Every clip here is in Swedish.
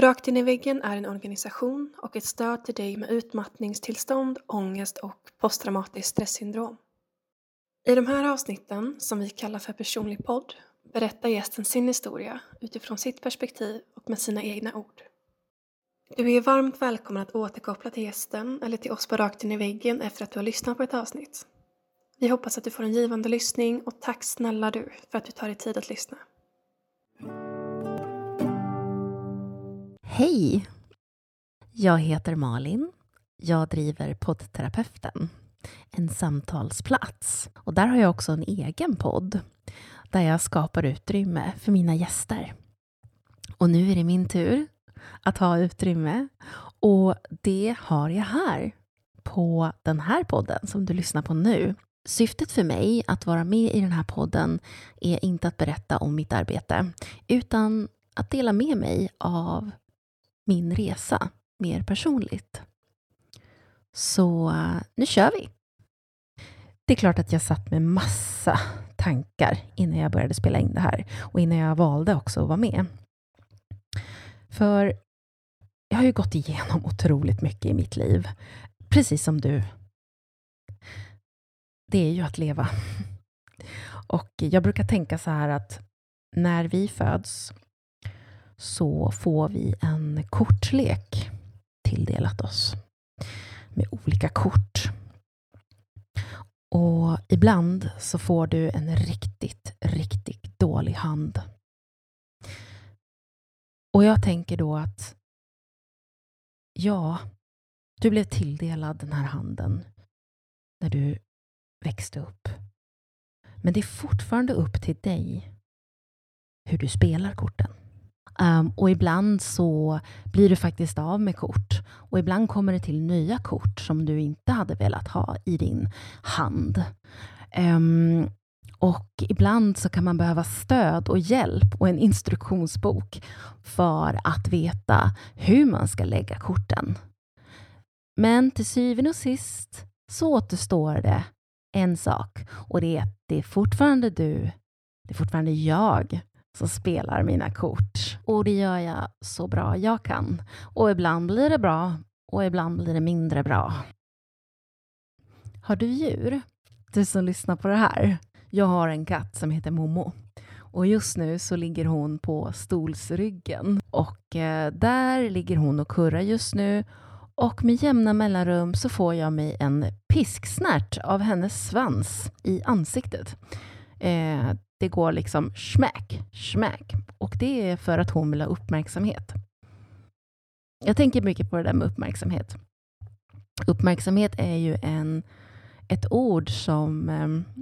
Rakt in i väggen är en organisation och ett stöd till dig med utmattningstillstånd, ångest och posttraumatiskt stresssyndrom. I de här avsnitten, som vi kallar för personlig podd, berättar gästen sin historia utifrån sitt perspektiv och med sina egna ord. Du är varmt välkommen att återkoppla till gästen eller till oss på Rakt in i väggen efter att du har lyssnat på ett avsnitt. Vi hoppas att du får en givande lyssning och tack snälla du för att du tar dig tid att lyssna. Hej! Jag heter Malin. Jag driver poddterapeuten, en samtalsplats. Och där har jag också en egen podd där jag skapar utrymme för mina gäster. Och nu är det min tur att ha utrymme och det har jag här på den här podden som du lyssnar på nu. Syftet för mig att vara med i den här podden är inte att berätta om mitt arbete utan att dela med mig av min resa mer personligt. Så eh, nu kör vi! Det är klart att jag satt med massa tankar innan jag började spela in det här och innan jag valde också att vara med. För jag har ju gått igenom otroligt mycket i mitt liv, precis som du. Det är ju att leva. Och jag brukar tänka så här att när vi föds så får vi en kortlek tilldelat oss med olika kort. Och ibland så får du en riktigt, riktigt dålig hand. Och jag tänker då att ja, du blev tilldelad den här handen när du växte upp. Men det är fortfarande upp till dig hur du spelar korten. Um, och ibland så blir du faktiskt av med kort. Och ibland kommer det till nya kort som du inte hade velat ha i din hand. Um, och ibland så kan man behöva stöd och hjälp och en instruktionsbok för att veta hur man ska lägga korten. Men till syvende och sist så återstår det en sak och det är att det är fortfarande du, det är fortfarande jag som spelar mina kort. Och det gör jag så bra jag kan. Och ibland blir det bra och ibland blir det mindre bra. Har du djur? Du som lyssnar på det här. Jag har en katt som heter Momo. Och just nu så ligger hon på stolsryggen. Och eh, där ligger hon och kurrar just nu. Och med jämna mellanrum så får jag mig en pisksnärt av hennes svans i ansiktet. Eh, det går liksom smack, smack. Och det är för att hon vill ha uppmärksamhet. Jag tänker mycket på det där med uppmärksamhet. Uppmärksamhet är ju en, ett ord som eh,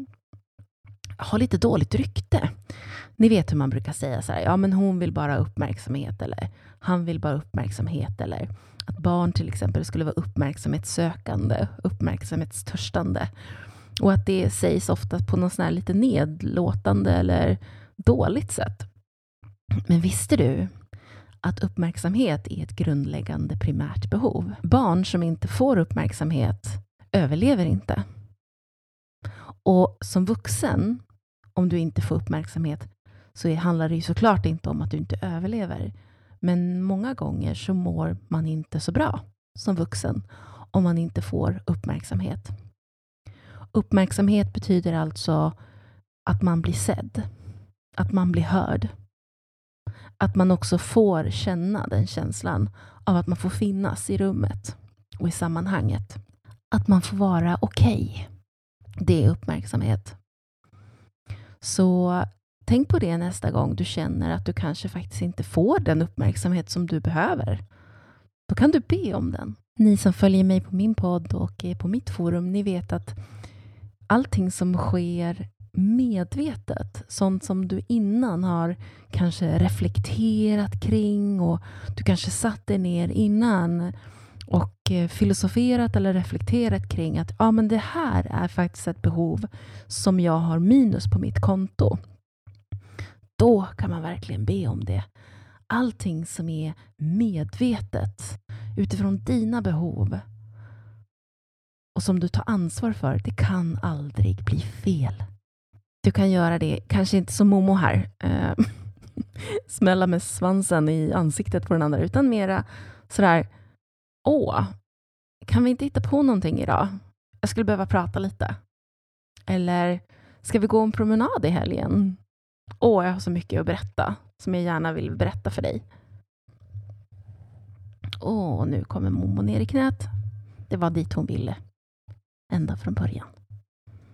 har lite dåligt rykte. Ni vet hur man brukar säga så här, ja men hon vill bara ha uppmärksamhet eller han vill bara ha uppmärksamhet eller att barn till exempel skulle vara uppmärksamhetssökande, uppmärksamhetstörstande. Och att det sägs ofta på något sån här lite nedlåtande eller dåligt sätt. Men visste du att uppmärksamhet är ett grundläggande primärt behov? Barn som inte får uppmärksamhet överlever inte. Och som vuxen, om du inte får uppmärksamhet, så handlar det ju såklart inte om att du inte överlever. Men många gånger så mår man inte så bra som vuxen om man inte får uppmärksamhet. Uppmärksamhet betyder alltså att man blir sedd, att man blir hörd. Att man också får känna den känslan av att man får finnas i rummet och i sammanhanget. Att man får vara okej. Okay. Det är uppmärksamhet. Så tänk på det nästa gång du känner att du kanske faktiskt inte får den uppmärksamhet som du behöver. Då kan du be om den. Ni som följer mig på min podd och är på mitt forum, ni vet att allting som sker medvetet, sånt som du innan har kanske reflekterat kring och du kanske satt dig ner innan och eh, filosoferat eller reflekterat kring att ja, men det här är faktiskt ett behov som jag har minus på mitt konto. Då kan man verkligen be om det. Allting som är medvetet utifrån dina behov och som du tar ansvar för, det kan aldrig bli fel. Du kan göra det, kanske inte som Momo här, eh, smälla med svansen i ansiktet på den andra, utan mera sådär, åh, kan vi inte hitta på någonting idag? Jag skulle behöva prata lite. Eller, ska vi gå en promenad i helgen? Åh, jag har så mycket att berätta som jag gärna vill berätta för dig. Åh, nu kommer Momo ner i knät. Det var dit hon ville. Ända från början.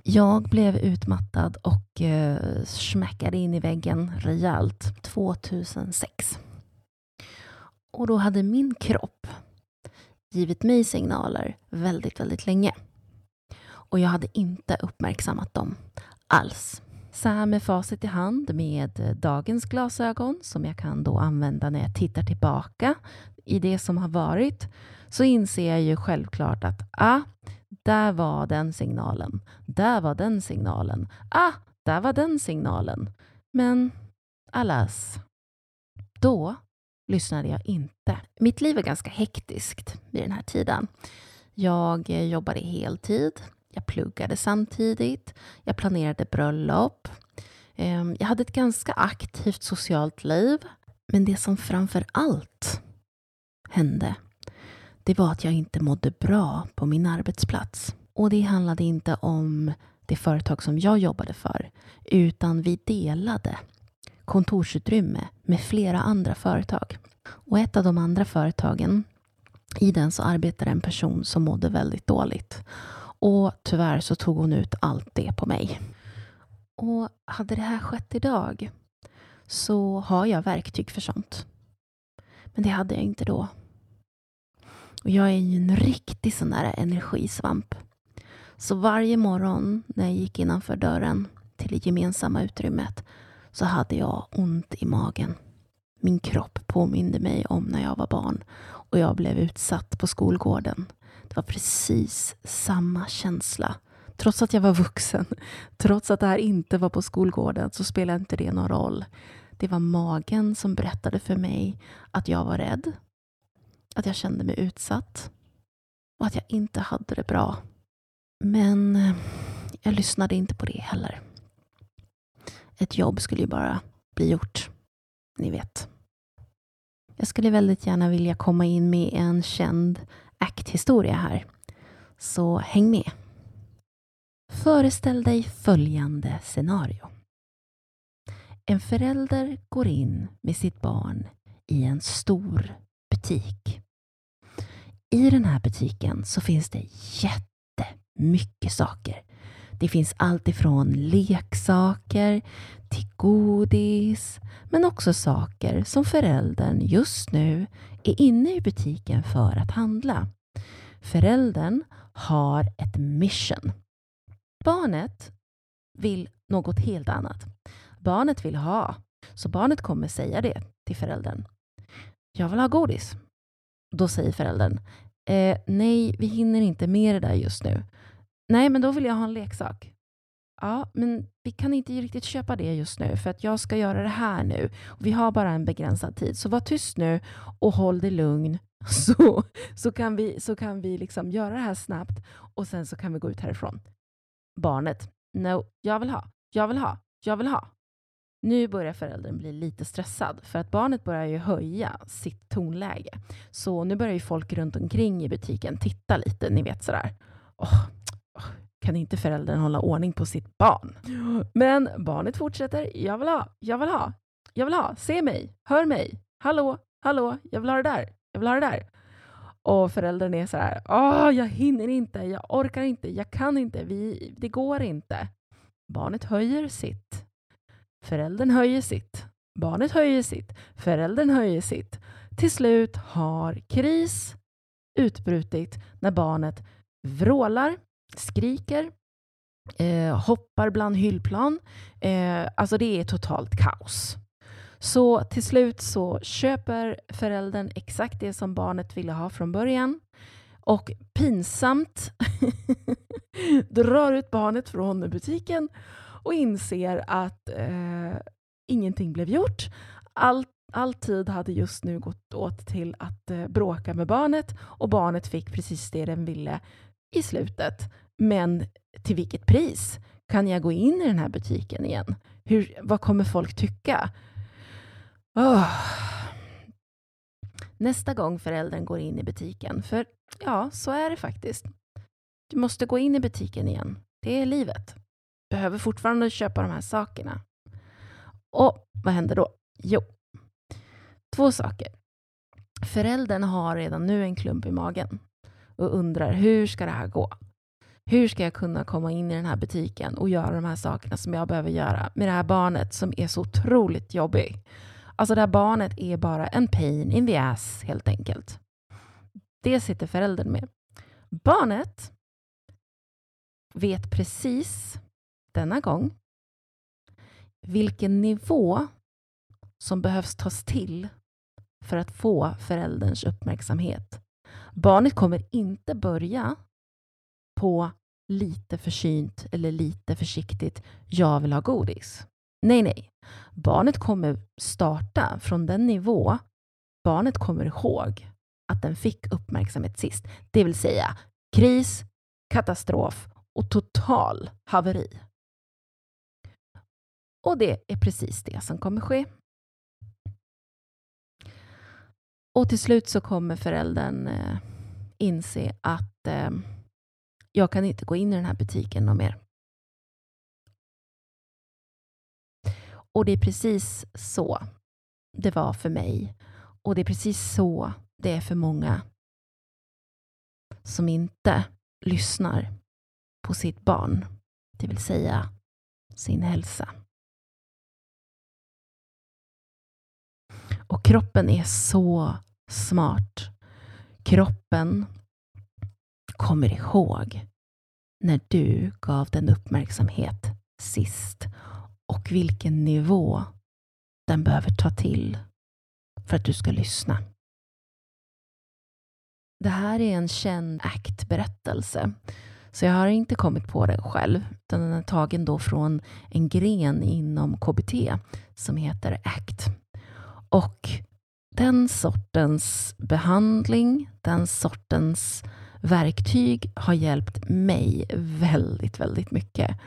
Jag blev utmattad och eh, smäckade in i väggen rejält 2006. Och då hade min kropp givit mig signaler väldigt, väldigt länge. Och jag hade inte uppmärksammat dem alls. Så här med facit i hand med dagens glasögon som jag kan då använda när jag tittar tillbaka i det som har varit så inser jag ju självklart att ah, där var den signalen. Där var den signalen. Ah, där var den signalen. Men alas, då lyssnade jag inte. Mitt liv är ganska hektiskt vid den här tiden. Jag eh, jobbade heltid. Jag pluggade samtidigt. Jag planerade bröllop. Ehm, jag hade ett ganska aktivt socialt liv. Men det som framför allt hände, det var att jag inte mådde bra på min arbetsplats. Och det handlade inte om det företag som jag jobbade för, utan vi delade kontorsutrymme med flera andra företag. Och ett av de andra företagen, i den så arbetade en person som mådde väldigt dåligt. Och tyvärr så tog hon ut allt det på mig. Och hade det här skett idag så har jag verktyg för sånt. Men det hade jag inte då. Och jag är ju en riktig sån där energisvamp. Så varje morgon när jag gick innanför dörren till det gemensamma utrymmet så hade jag ont i magen. Min kropp påminde mig om när jag var barn och jag blev utsatt på skolgården. Det var precis samma känsla. Trots att jag var vuxen, trots att det här inte var på skolgården så spelade inte det någon roll. Det var magen som berättade för mig att jag var rädd, att jag kände mig utsatt och att jag inte hade det bra. Men eh, jag lyssnade inte på det heller. Ett jobb skulle ju bara bli gjort. Ni vet. Jag skulle väldigt gärna vilja komma in med en känd akthistoria här. Så häng med. Föreställ dig följande scenario. En förälder går in med sitt barn i en stor butik. I den här butiken så finns det jättemycket saker. Det finns allt ifrån leksaker till godis, men också saker som föräldern just nu är inne i butiken för att handla. Föräldern har ett mission. Barnet vill något helt annat. Barnet vill ha, så barnet kommer säga det till föräldern. Jag vill ha godis. Då säger föräldern, eh, nej, vi hinner inte med det där just nu. Nej, men då vill jag ha en leksak. Ja, men vi kan inte riktigt köpa det just nu för att jag ska göra det här nu. Vi har bara en begränsad tid, så var tyst nu och håll dig lugn så, så kan vi, så kan vi liksom göra det här snabbt och sen så kan vi gå ut härifrån. Barnet, no, jag vill ha, jag vill ha, jag vill ha. Nu börjar föräldern bli lite stressad för att barnet börjar ju höja sitt tonläge. Så nu börjar ju folk runt omkring i butiken titta lite, ni vet sådär. Oh, kan inte föräldern hålla ordning på sitt barn? Men barnet fortsätter. Jag vill ha, jag vill ha, jag vill ha, se mig, hör mig, hallå, hallå, jag vill ha det där, jag vill ha det där. Och föräldern är så här, Åh, jag hinner inte, jag orkar inte, jag kan inte, vi, det går inte. Barnet höjer sitt. Föräldern höjer sitt. Barnet höjer sitt. Föräldern höjer sitt. Till slut har kris utbrutit när barnet vrålar skriker, eh, hoppar bland hyllplan. Eh, alltså det är totalt kaos. Så till slut så köper föräldern exakt det som barnet ville ha från början och pinsamt drar ut barnet från butiken och inser att eh, ingenting blev gjort. All, all tid hade just nu gått åt till att eh, bråka med barnet och barnet fick precis det den ville i slutet. Men till vilket pris? Kan jag gå in i den här butiken igen? Hur, vad kommer folk tycka? Oh. Nästa gång föräldern går in i butiken, för ja, så är det faktiskt. Du måste gå in i butiken igen. Det är livet. Behöver fortfarande köpa de här sakerna. Och vad händer då? Jo, två saker. Föräldern har redan nu en klump i magen och undrar hur ska det här gå? Hur ska jag kunna komma in i den här butiken och göra de här sakerna som jag behöver göra med det här barnet som är så otroligt jobbig? Alltså det här barnet är bara en pain in the ass helt enkelt. Det sitter föräldern med. Barnet vet precis denna gång vilken nivå som behövs tas till för att få förälderns uppmärksamhet. Barnet kommer inte börja på lite försynt eller lite försiktigt, jag vill ha godis. Nej, nej. Barnet kommer starta från den nivå barnet kommer ihåg att den fick uppmärksamhet sist. Det vill säga kris, katastrof och total haveri. Och det är precis det som kommer ske. Och till slut så kommer föräldern eh, inse att eh, jag kan inte gå in i den här butiken någon mer. Och det är precis så det var för mig. Och det är precis så det är för många som inte lyssnar på sitt barn, det vill säga sin hälsa. Och kroppen är så smart. Kroppen kommer ihåg när du gav den uppmärksamhet sist och vilken nivå den behöver ta till för att du ska lyssna. Det här är en känd ACT-berättelse. Så jag har inte kommit på den själv, utan den är tagen då från en gren inom KBT som heter ACT. Och den sortens behandling, den sortens verktyg har hjälpt mig väldigt, väldigt mycket.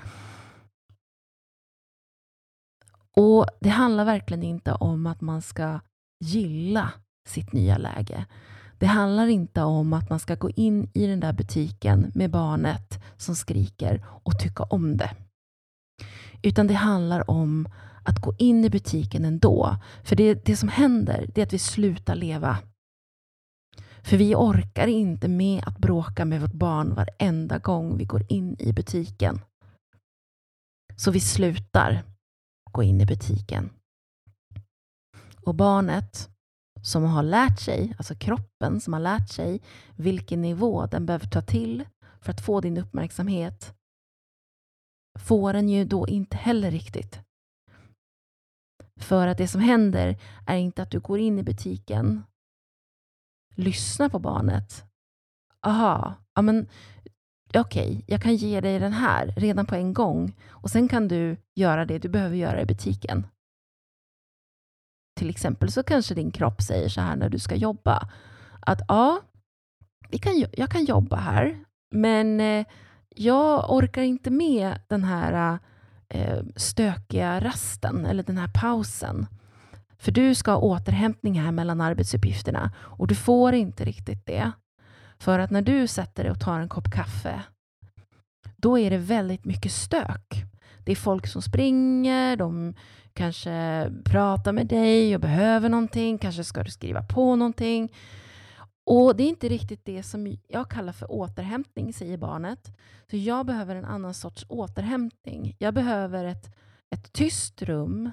Och Det handlar verkligen inte om att man ska gilla sitt nya läge. Det handlar inte om att man ska gå in i den där butiken med barnet som skriker och tycka om det. Utan det handlar om att gå in i butiken ändå. För det, det som händer det är att vi slutar leva. För vi orkar inte med att bråka med vårt barn varenda gång vi går in i butiken. Så vi slutar gå in i butiken. Och barnet som har lärt sig, alltså kroppen som har lärt sig vilken nivå den behöver ta till för att få din uppmärksamhet, får den ju då inte heller riktigt. För att det som händer är inte att du går in i butiken, lyssnar på barnet. Aha, ja men okej, okay, jag kan ge dig den här redan på en gång och sen kan du göra det du behöver göra i butiken. Till exempel så kanske din kropp säger så här när du ska jobba. Att ja, vi kan, jag kan jobba här, men eh, jag orkar inte med den här eh, eh, stökiga rasten eller den här pausen. För du ska ha återhämtning här mellan arbetsuppgifterna och du får inte riktigt det. För att när du sätter dig och tar en kopp kaffe, då är det väldigt mycket stök. Det är folk som springer, de kanske pratar med dig och behöver någonting, kanske ska du skriva på någonting. Och Det är inte riktigt det som jag kallar för återhämtning, säger barnet. Så jag behöver en annan sorts återhämtning. Jag behöver ett, ett tyst rum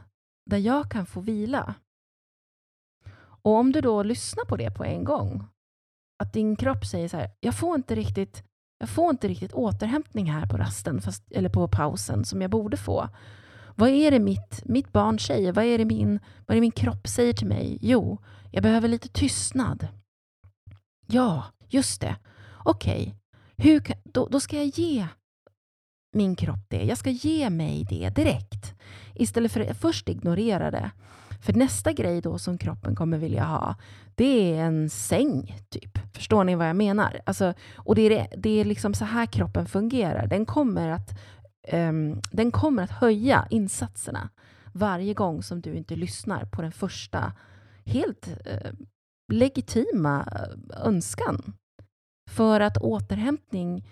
där jag kan få vila. Och om du då lyssnar på det på en gång, att din kropp säger så här, jag får inte riktigt, jag får inte riktigt återhämtning här på rasten, fast, eller på pausen, som jag borde få. Vad är det mitt, mitt barn säger? Vad är, det min, vad är det min kropp säger till mig? Jo, jag behöver lite tystnad. Ja, just det. Okej, okay. då, då ska jag ge min kropp det. Jag ska ge mig det direkt. Istället för att först ignorera det. För nästa grej då som kroppen kommer vilja ha, det är en säng, typ. Förstår ni vad jag menar? Alltså, och det är, det är liksom så här kroppen fungerar. Den kommer att, um, den kommer att höja insatserna varje gång som du inte lyssnar på den första helt uh, legitima eh, önskan. För att återhämtning,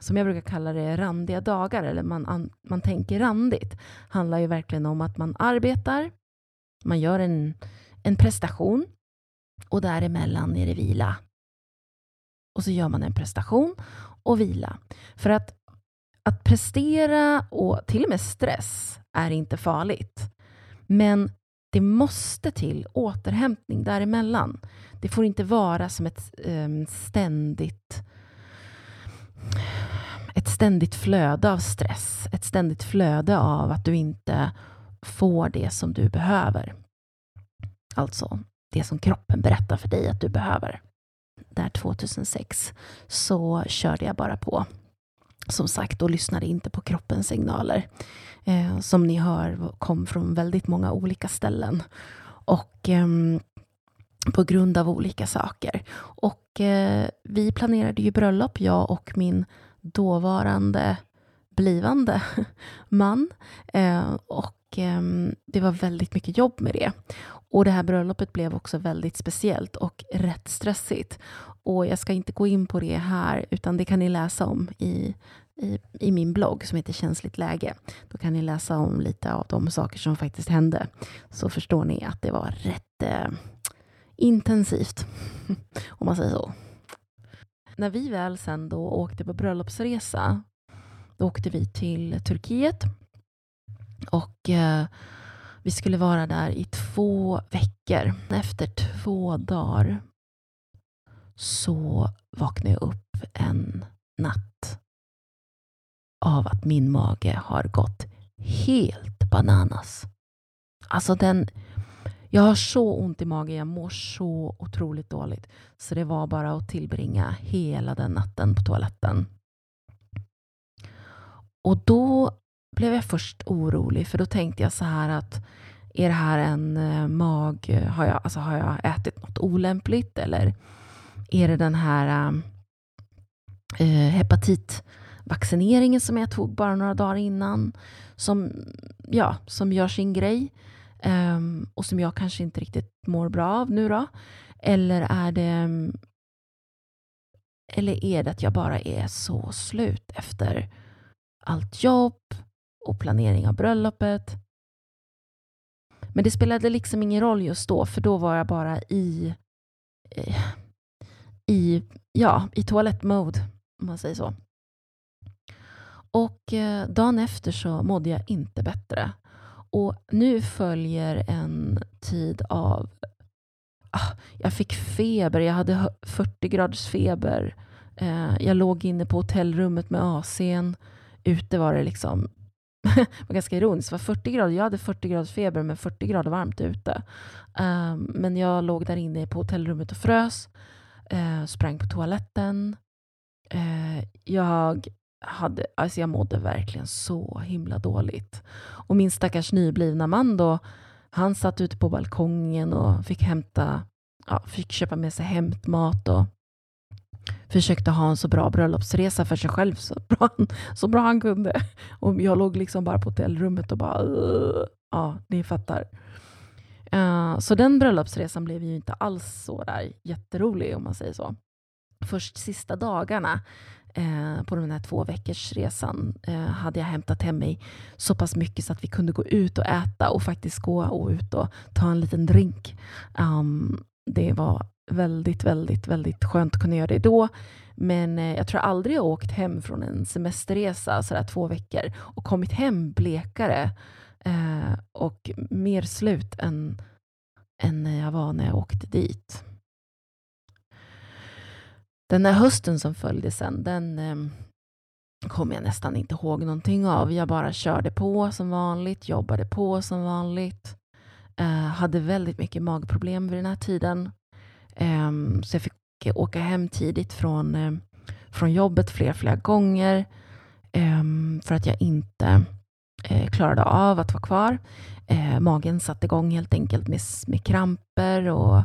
som jag brukar kalla det, randiga dagar, eller man, man tänker randigt, handlar ju verkligen om att man arbetar, man gör en, en prestation och däremellan är det vila. Och så gör man en prestation och vila. För att, att prestera och till och med stress är inte farligt. Men det måste till återhämtning däremellan. Det får inte vara som ett um, ständigt ett ständigt flöde av stress, ett ständigt flöde av att du inte får det som du behöver. Alltså det som kroppen berättar för dig att du behöver. Där 2006 så körde jag bara på. Som sagt, och lyssnade inte på kroppens signaler. Eh, som ni hör kom från väldigt många olika ställen. Och eh, på grund av olika saker. Och eh, vi planerade ju bröllop, jag och min dåvarande blivande man. Eh, och ehm, det var väldigt mycket jobb med det. Och det här bröllopet blev också väldigt speciellt och rätt stressigt. Och jag ska inte gå in på det här, utan det kan ni läsa om i, i, i min blogg som heter Känsligt läge. Då kan ni läsa om lite av de saker som faktiskt hände. Så förstår ni att det var rätt eh, intensivt, om man säger så. När vi väl sen då åkte på bröllopsresa, då åkte vi till Turkiet. Och eh, vi skulle vara där i två veckor. Efter två dagar så vaknade jag upp en natt av att min mage har gått helt bananas. Alltså den... Jag har så ont i magen, jag mår så otroligt dåligt. Så det var bara att tillbringa hela den natten på toaletten. Och då blev jag först orolig, för då tänkte jag så här att är det här en eh, mag... Eh, har jag, alltså, har jag ätit något olämpligt eller är det den här eh, äh, hepatitvaccineringen som jag tog bara några dagar innan som, ja, som gör sin grej eh, och som jag kanske inte riktigt mår bra av nu då? Eller är det eller är det att jag bara är så slut efter allt jobb och planering av bröllopet? Men det spelade liksom ingen roll just då, för då var jag bara i, eh, i, ja, i toalettmode, om man säger så. Och eh, dagen efter så mådde jag inte bättre. Och nu följer en tid av... Ah, jag fick feber, jag hade 40 graders feber. Eh, jag låg inne på hotellrummet med AC'n. Ute var det liksom var ganska ironiskt. Var 40 grader. Jag hade 40 graders feber, men 40 grader varmt ute. Um, men jag låg där inne på hotellrummet och frös. Uh, sprang på toaletten. Uh, jag, hade, alltså jag mådde verkligen så himla dåligt. Och min stackars nyblivna man då, han satt ute på balkongen och fick hämta, ja, fick köpa med sig hämtmat och försökte ha en så bra bröllopsresa för sig själv så bra, så bra han kunde. Och jag låg liksom bara på hotellrummet och bara... Uh, ja, ni fattar. Uh, så den bröllopsresan blev ju inte alls så där jätterolig om man säger så. Först sista dagarna eh, på den här två veckors resan eh, hade jag hämtat hem mig så pass mycket så att vi kunde gå ut och äta och faktiskt gå och ut och ta en liten drink. Um, det var väldigt, väldigt, väldigt skönt att kunna göra det då. Men eh, jag tror aldrig jag åkt hem från en semesterresa sådär två veckor och kommit hem blekare eh, och mer slut än, än när jag var när jag åkte dit. Den där hösten som följde sen, den eh, kommer jag nästan inte ihåg någonting av. Jag bara körde på som vanligt, jobbade på som vanligt. Eh, hade väldigt mycket magproblem vid den här tiden. Ehm, så jag fick åka hem tidigt från, eh, från jobbet flera, flera gånger ehm, för att jag inte eh, klarade av att vara kvar. Eh, magen satte igång helt enkelt med, med kramper och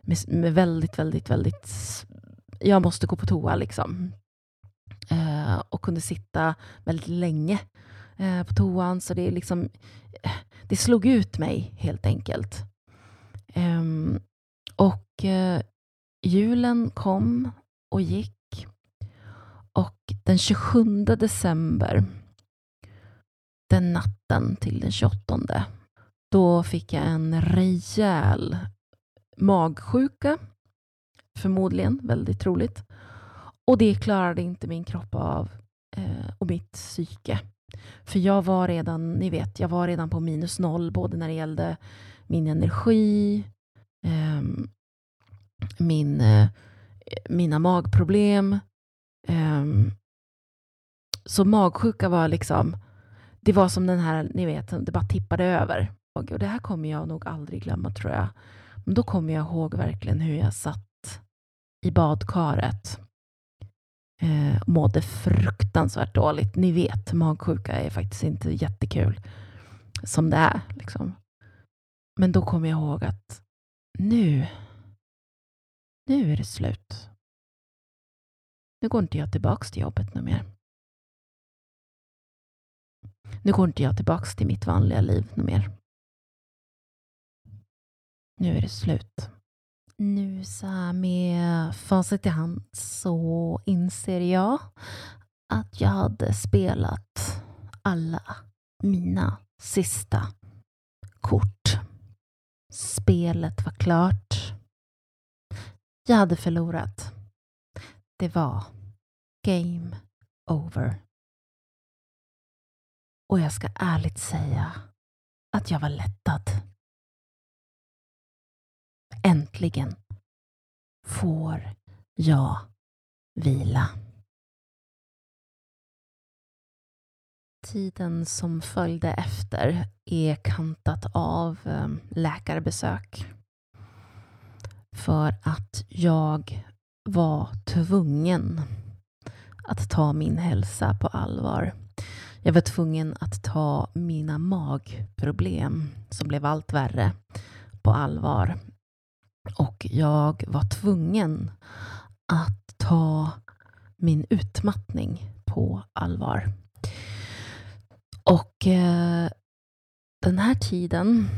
med, med väldigt, väldigt, väldigt... Jag måste gå på toa liksom. Och kunde sitta väldigt länge på toan. Så det liksom det slog ut mig helt enkelt. Um, och eh, julen kom och gick. Och den 27 december, den natten till den 28, då fick jag en rejäl magsjuka. Förmodligen, väldigt troligt. Och det klarade inte min kropp av eh, och mitt psyke. För jag var redan, ni vet, jag var redan på minus noll både när det gällde min energi, Ehm, min, eh, mina magproblem. Eh, så magsjuka var liksom, det var som den här, ni vet, det bara tippade över. Och det här kommer jag nog aldrig glömma tror jag. Men då kommer jag ihåg verkligen hur jag satt i badkaret eh, mådde fruktansvärt dåligt. Ni vet, magsjuka är faktiskt inte jättekul som det är. Liksom. Men då kommer jag ihåg att nu, nu är det slut. Nu går inte jag tillbaks till jobbet nu mer. Nu går inte jag tillbaks till mitt vanliga liv nu mer. Nu är det slut. Nu så här med facit i hand så inser jag att jag hade spelat alla mina sista kort. Spelet var klart. Jag hade förlorat. Det var game over. Och jag ska ärligt säga att jag var lättad. Äntligen får jag vila. Tiden som följde efter är kantat av ehm, läkarbesök. För att jag var tvungen att ta min hälsa på allvar. Jag var tvungen att ta mina magproblem, som blev allt värre, på allvar. Och jag var tvungen att ta min utmattning på allvar. Och eh, den här tiden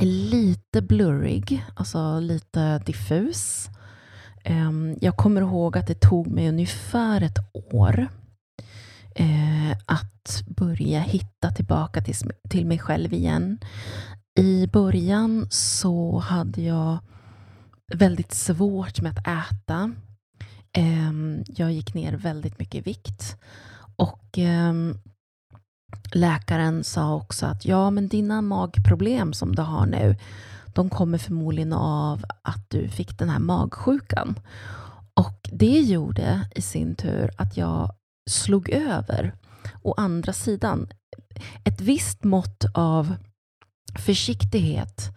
är lite blurrig, alltså lite diffus. Eh, jag kommer ihåg att det tog mig ungefär ett år eh, att börja hitta tillbaka till, till mig själv igen. I början så hade jag väldigt svårt med att äta. Ehm, jag gick ner väldigt mycket i vikt. Och ehm, läkaren sa också att ja, men dina magproblem som du har nu, de kommer förmodligen av att du fick den här magsjukan. Och det gjorde i sin tur att jag slog över. Å andra sidan, ett visst mått av försiktighet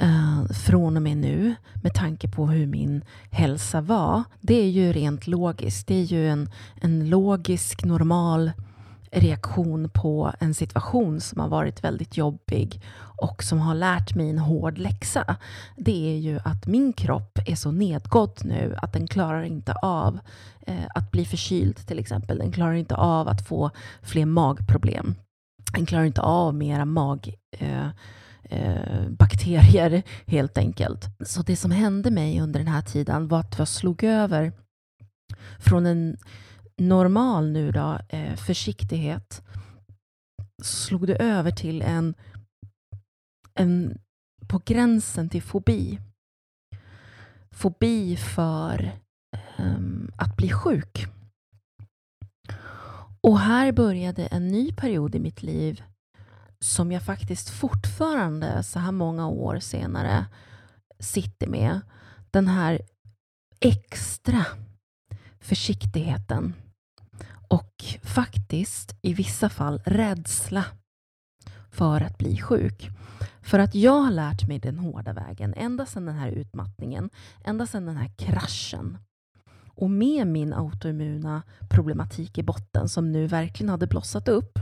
eh, från och med nu med tanke på hur min hälsa var. Det är ju rent logiskt. Det är ju en, en logisk, normal reaktion på en situation som har varit väldigt jobbig och som har lärt mig en hård läxa. Det är ju att min kropp är så nedgådd nu att den klarar inte av eh, att bli förkyld till exempel. Den klarar inte av att få fler magproblem. Den klarar inte av mera mag... Eh, eh, bakterier helt enkelt. Så det som hände mig under den här tiden var att jag slog över från en normal nu då, eh, försiktighet slog det över till en, en på gränsen till fobi. Fobi för um, att bli sjuk. Och här började en ny period i mitt liv som jag faktiskt fortfarande så här många år senare sitter med. Den här extra försiktigheten och faktiskt i vissa fall rädsla för att bli sjuk. För att jag har lärt mig den hårda vägen ända sedan den här utmattningen, ända sedan den här kraschen. Och med min autoimmuna problematik i botten som nu verkligen hade blossat upp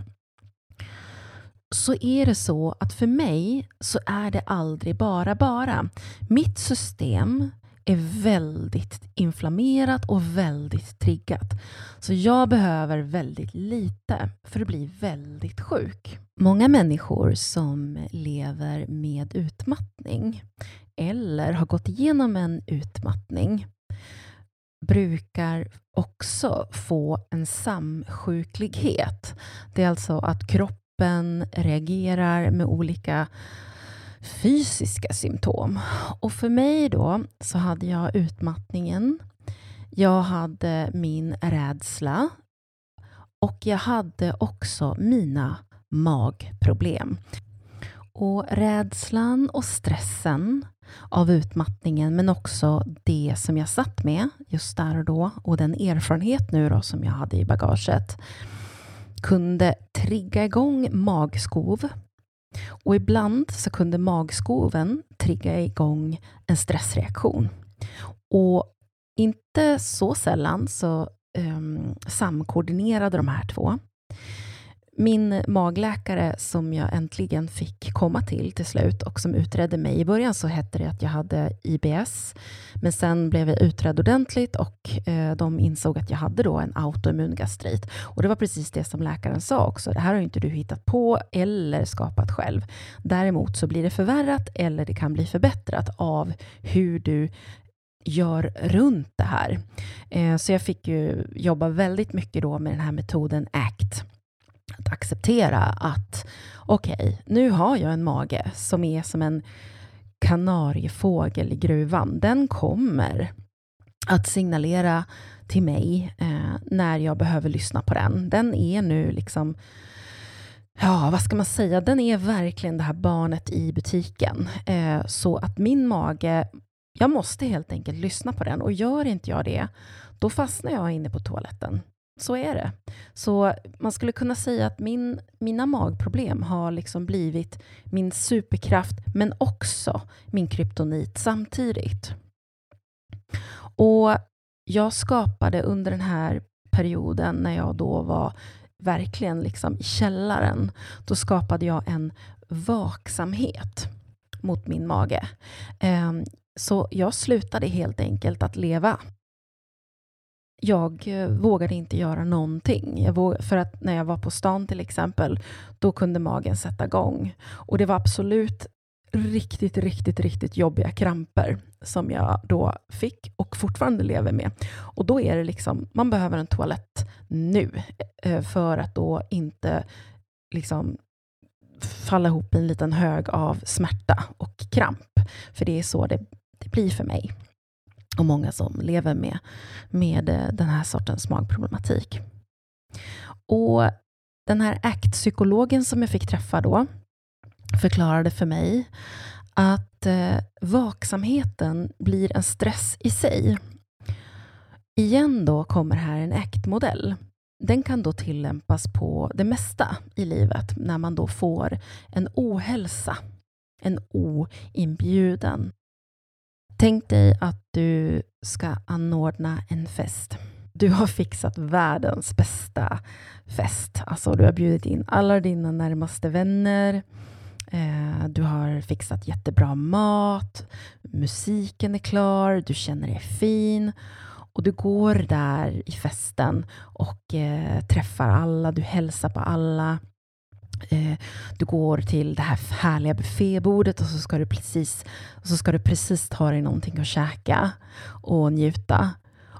så är det så att för mig så är det aldrig bara bara. Mitt system är väldigt inflammerat och väldigt triggat. Så jag behöver väldigt lite för att bli väldigt sjuk. Många människor som lever med utmattning eller har gått igenom en utmattning brukar också få en samsjuklighet. Det är alltså att kroppen reagerar med olika fysiska symptom. Och för mig då så hade jag utmattningen, jag hade min rädsla och jag hade också mina magproblem. Och rädslan och stressen av utmattningen men också det som jag satt med just där och då och den erfarenhet nu då som jag hade i bagaget kunde trigga igång magskov och ibland så kunde magskoven trigga igång en stressreaktion. Och inte så sällan så um, samkoordinerade de här två. Min magläkare som jag äntligen fick komma till till slut och som utredde mig. I början så hette det att jag hade IBS, men sen blev jag utredd ordentligt och eh, de insåg att jag hade då en autoimmun gastrit. Och det var precis det som läkaren sa också. Det här har inte du hittat på eller skapat själv. Däremot så blir det förvärrat eller det kan bli förbättrat av hur du gör runt det här. Eh, så jag fick ju jobba väldigt mycket då med den här metoden ACT att acceptera att okej, okay, nu har jag en mage som är som en kanariefågel i gruvan. Den kommer att signalera till mig eh, när jag behöver lyssna på den. Den är nu liksom Ja, vad ska man säga? Den är verkligen det här barnet i butiken. Eh, så att min mage, jag måste helt enkelt lyssna på den och gör inte jag det, då fastnar jag inne på toaletten. Så är det. Så man skulle kunna säga att min, mina magproblem har liksom blivit min superkraft, men också min kryptonit samtidigt. Och jag skapade under den här perioden, när jag då var verkligen liksom i källaren, då skapade jag en vaksamhet mot min mage. Ehm, så jag slutade helt enkelt att leva jag eh, vågade inte göra någonting. Vågade, för att när jag var på stan till exempel, då kunde magen sätta igång. Och det var absolut riktigt, riktigt, riktigt jobbiga kramper som jag då fick och fortfarande lever med. Och då är det liksom, man behöver en toalett nu eh, eh, för att då inte liksom falla ihop i en liten hög av smärta och kramp. För det är så det, det blir för mig och många som lever med, med eh, den här sortens magproblematik. Och den här ACT-psykologen som jag fick träffa då förklarade för mig att eh, vaksamheten blir en stress i sig. Igen då kommer här en ACT-modell. Den kan då tillämpas på det mesta i livet när man då får en ohälsa, en oinbjuden Tänk dig att du ska anordna en fest. Du har fixat världens bästa fest. Alltså, du har bjudit in alla dina närmaste vänner. Eh, du har fixat jättebra mat. Musiken är klar. Du känner dig fin. Och du går där i festen och eh, träffar alla. Du hälsar på alla. Eh, du går till det här härliga buffébordet och så ska du precis, och så ska du precis ta dig någonting att käka och njuta.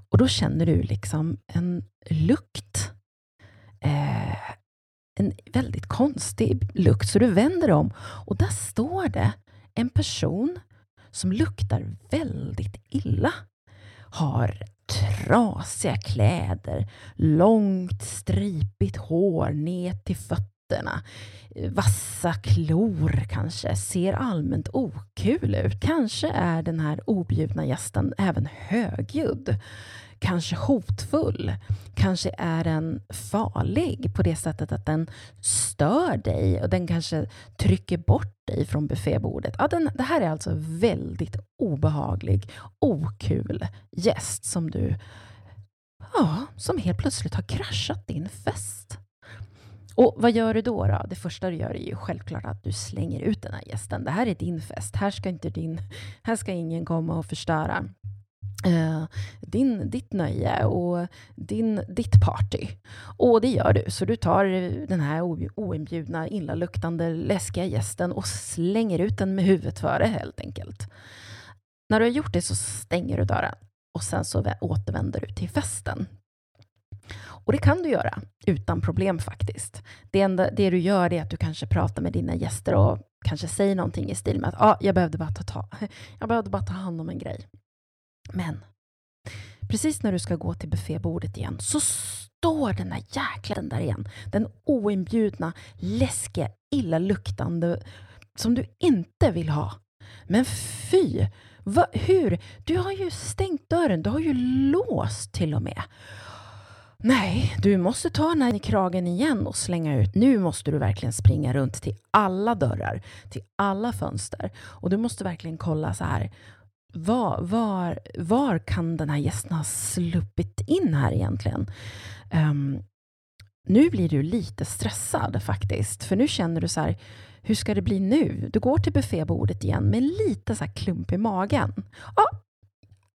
Och då känner du liksom en lukt. Eh, en väldigt konstig lukt, så du vänder om och där står det en person som luktar väldigt illa. Har trasiga kläder, långt stripigt hår ner till fötterna fötterna, vassa klor kanske, ser allmänt okul ut. Kanske är den här objudna gästen även högljudd, kanske hotfull, kanske är den farlig på det sättet att den stör dig och den kanske trycker bort dig från buffébordet. Ja, den, det här är alltså väldigt obehaglig, okul gäst som du ja, som helt plötsligt har kraschat din fest. Och vad gör du då, då? Det första du gör är ju självklart att du slänger ut den här gästen. Det här är din fest. Här ska, inte din, här ska ingen komma och förstöra. eh, din, ditt nöje och din, ditt party. Och det gör du, så du tar eh, den här oinbjudna, illaluktande, läskiga gästen och slänger ut den med huvudet före helt enkelt. När du har gjort det så stänger du dörren och sen så återvänder du till festen. Och det kan du göra utan problem faktiskt. Det, enda, det du gör är att du kanske pratar med dina gäster och kanske säger någonting i stil med att ah, jag, behövde bara ta, ta, jag behövde bara ta hand om en grej. Men precis när du ska gå till buffébordet igen så står den där jäklen där igen. Den oinbjudna, läskiga, illaluktande som du inte vill ha. Men fy! Va, hur? Du har ju stängt dörren, du har ju låst till och med. Nej, du måste ta den här i kragen igen och slänga ut. Nu måste du verkligen springa runt till alla dörrar, till alla fönster. Och du måste verkligen kolla så här. Var, var, var kan den här gästen ha sluppit in här egentligen? Um, nu blir du lite stressad faktiskt, för nu känner du så här, hur ska det bli nu? Du går till buffébordet igen med lite så här klump i magen. Ja,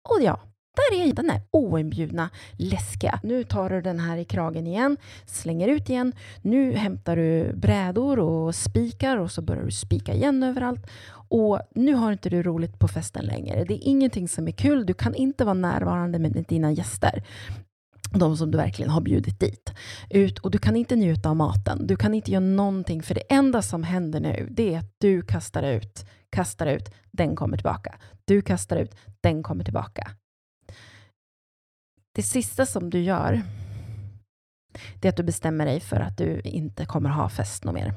och ja, där är den där oinbjudna, läskiga. Nu tar du den här i kragen igen, slänger ut igen. Nu hämtar du brädor och spikar och så börjar du spika igen överallt. Och nu har inte du roligt på festen längre. Det är ingenting som är kul. Du kan inte vara närvarande med dina gäster de som du verkligen har bjudit dit. Ut, och du kan inte njuta av maten. Du kan inte göra någonting, för det enda som händer nu, det är att du kastar ut, kastar ut, den kommer tillbaka. Du kastar ut, den kommer tillbaka. Det sista som du gör, det är att du bestämmer dig för att du inte kommer ha fest något mer.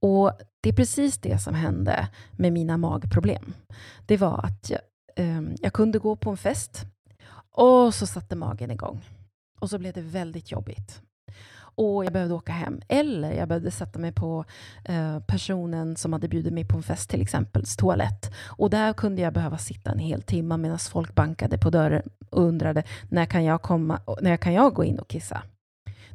Och det är precis det som hände med mina magproblem. Det var att jag, eh, jag kunde gå på en fest och så satte magen igång. Och så blev det väldigt jobbigt och jag behövde åka hem. Eller jag behövde sätta mig på eh, personen som hade bjudit mig på en fest, till exempel toalett. Och där kunde jag behöva sitta en hel timme medan folk bankade på dörren och undrade när kan jag, komma, när kan jag gå in och kissa?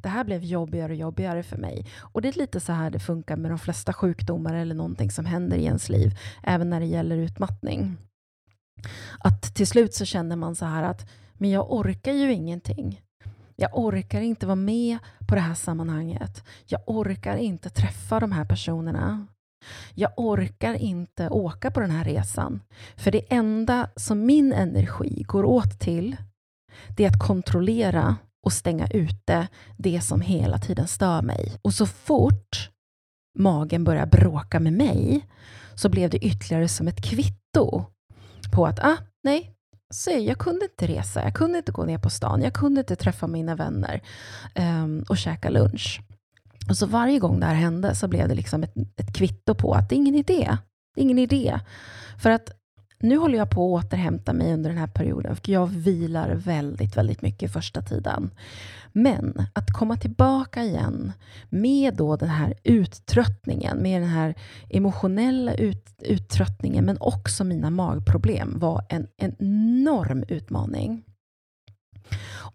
Det här blev jobbigare och jobbigare för mig. Och det är lite så här det funkar med de flesta sjukdomar eller någonting som händer i ens liv, även när det gäller utmattning. Att till slut så känner man så här att men jag orkar ju ingenting. Jag orkar inte vara med på det här sammanhanget. Jag orkar inte träffa de här personerna. Jag orkar inte åka på den här resan. För det enda som min energi går åt till, det är att kontrollera och stänga ute det som hela tiden stör mig. Och så fort magen börjar bråka med mig så blev det ytterligare som ett kvitto på att ah, nej, så jag kunde inte resa, jag kunde inte gå ner på stan, jag kunde inte träffa mina vänner um, och käka lunch. Och så varje gång det här hände så blev det liksom ett, ett kvitto på att det är ingen idé. Det är ingen idé. För att nu håller jag på att återhämta mig under den här perioden, för jag vilar väldigt, väldigt mycket första tiden. Men att komma tillbaka igen med då den här uttröttningen, med den här emotionella ut, uttröttningen, men också mina magproblem, var en, en enorm utmaning.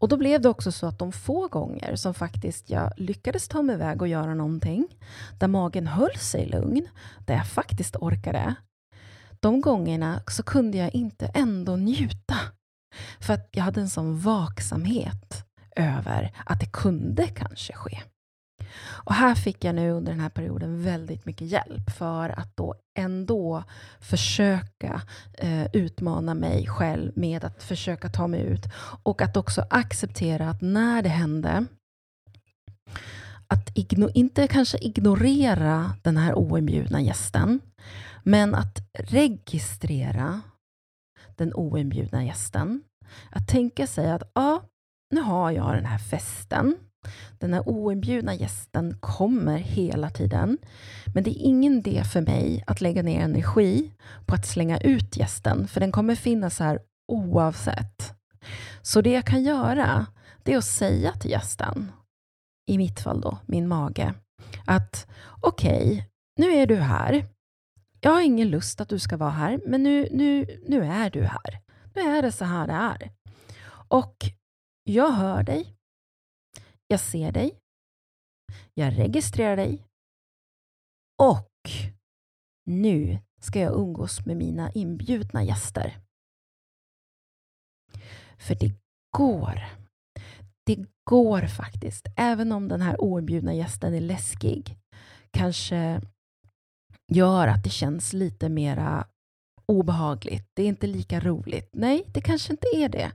Och då blev det också så att de få gånger som faktiskt jag lyckades ta mig iväg och göra någonting, där magen höll sig lugn, där jag faktiskt orkade, de gångerna så kunde jag inte ändå njuta. För att jag hade en sån vaksamhet över att det kunde kanske ske. Och här fick jag nu under den här perioden väldigt mycket hjälp för att då ändå försöka eh, utmana mig själv med att försöka ta mig ut och att också acceptera att när det hände att inte kanske ignorera den här oinbjudna gästen men att registrera den oinbjudna gästen. Att tänka sig att ja, nu har jag den här festen. Den här oinbjudna gästen kommer hela tiden. Men det är ingen idé för mig att lägga ner energi på att slänga ut gästen, för den kommer finnas här oavsett. Så det jag kan göra, det är att säga till gästen, i mitt fall då, min mage, att okej, okay, nu är du här jag har ingen lust att du ska vara här, men nu, nu, nu är du här. Nu är det så här det är. Och jag hör dig. Jag ser dig. Jag registrerar dig. Och nu ska jag umgås med mina inbjudna gäster. För det går. Det går faktiskt. Även om den här oinbjudna gästen är läskig. Kanske gör att det känns lite mera obehagligt. Det är inte lika roligt. Nej, det kanske inte är det.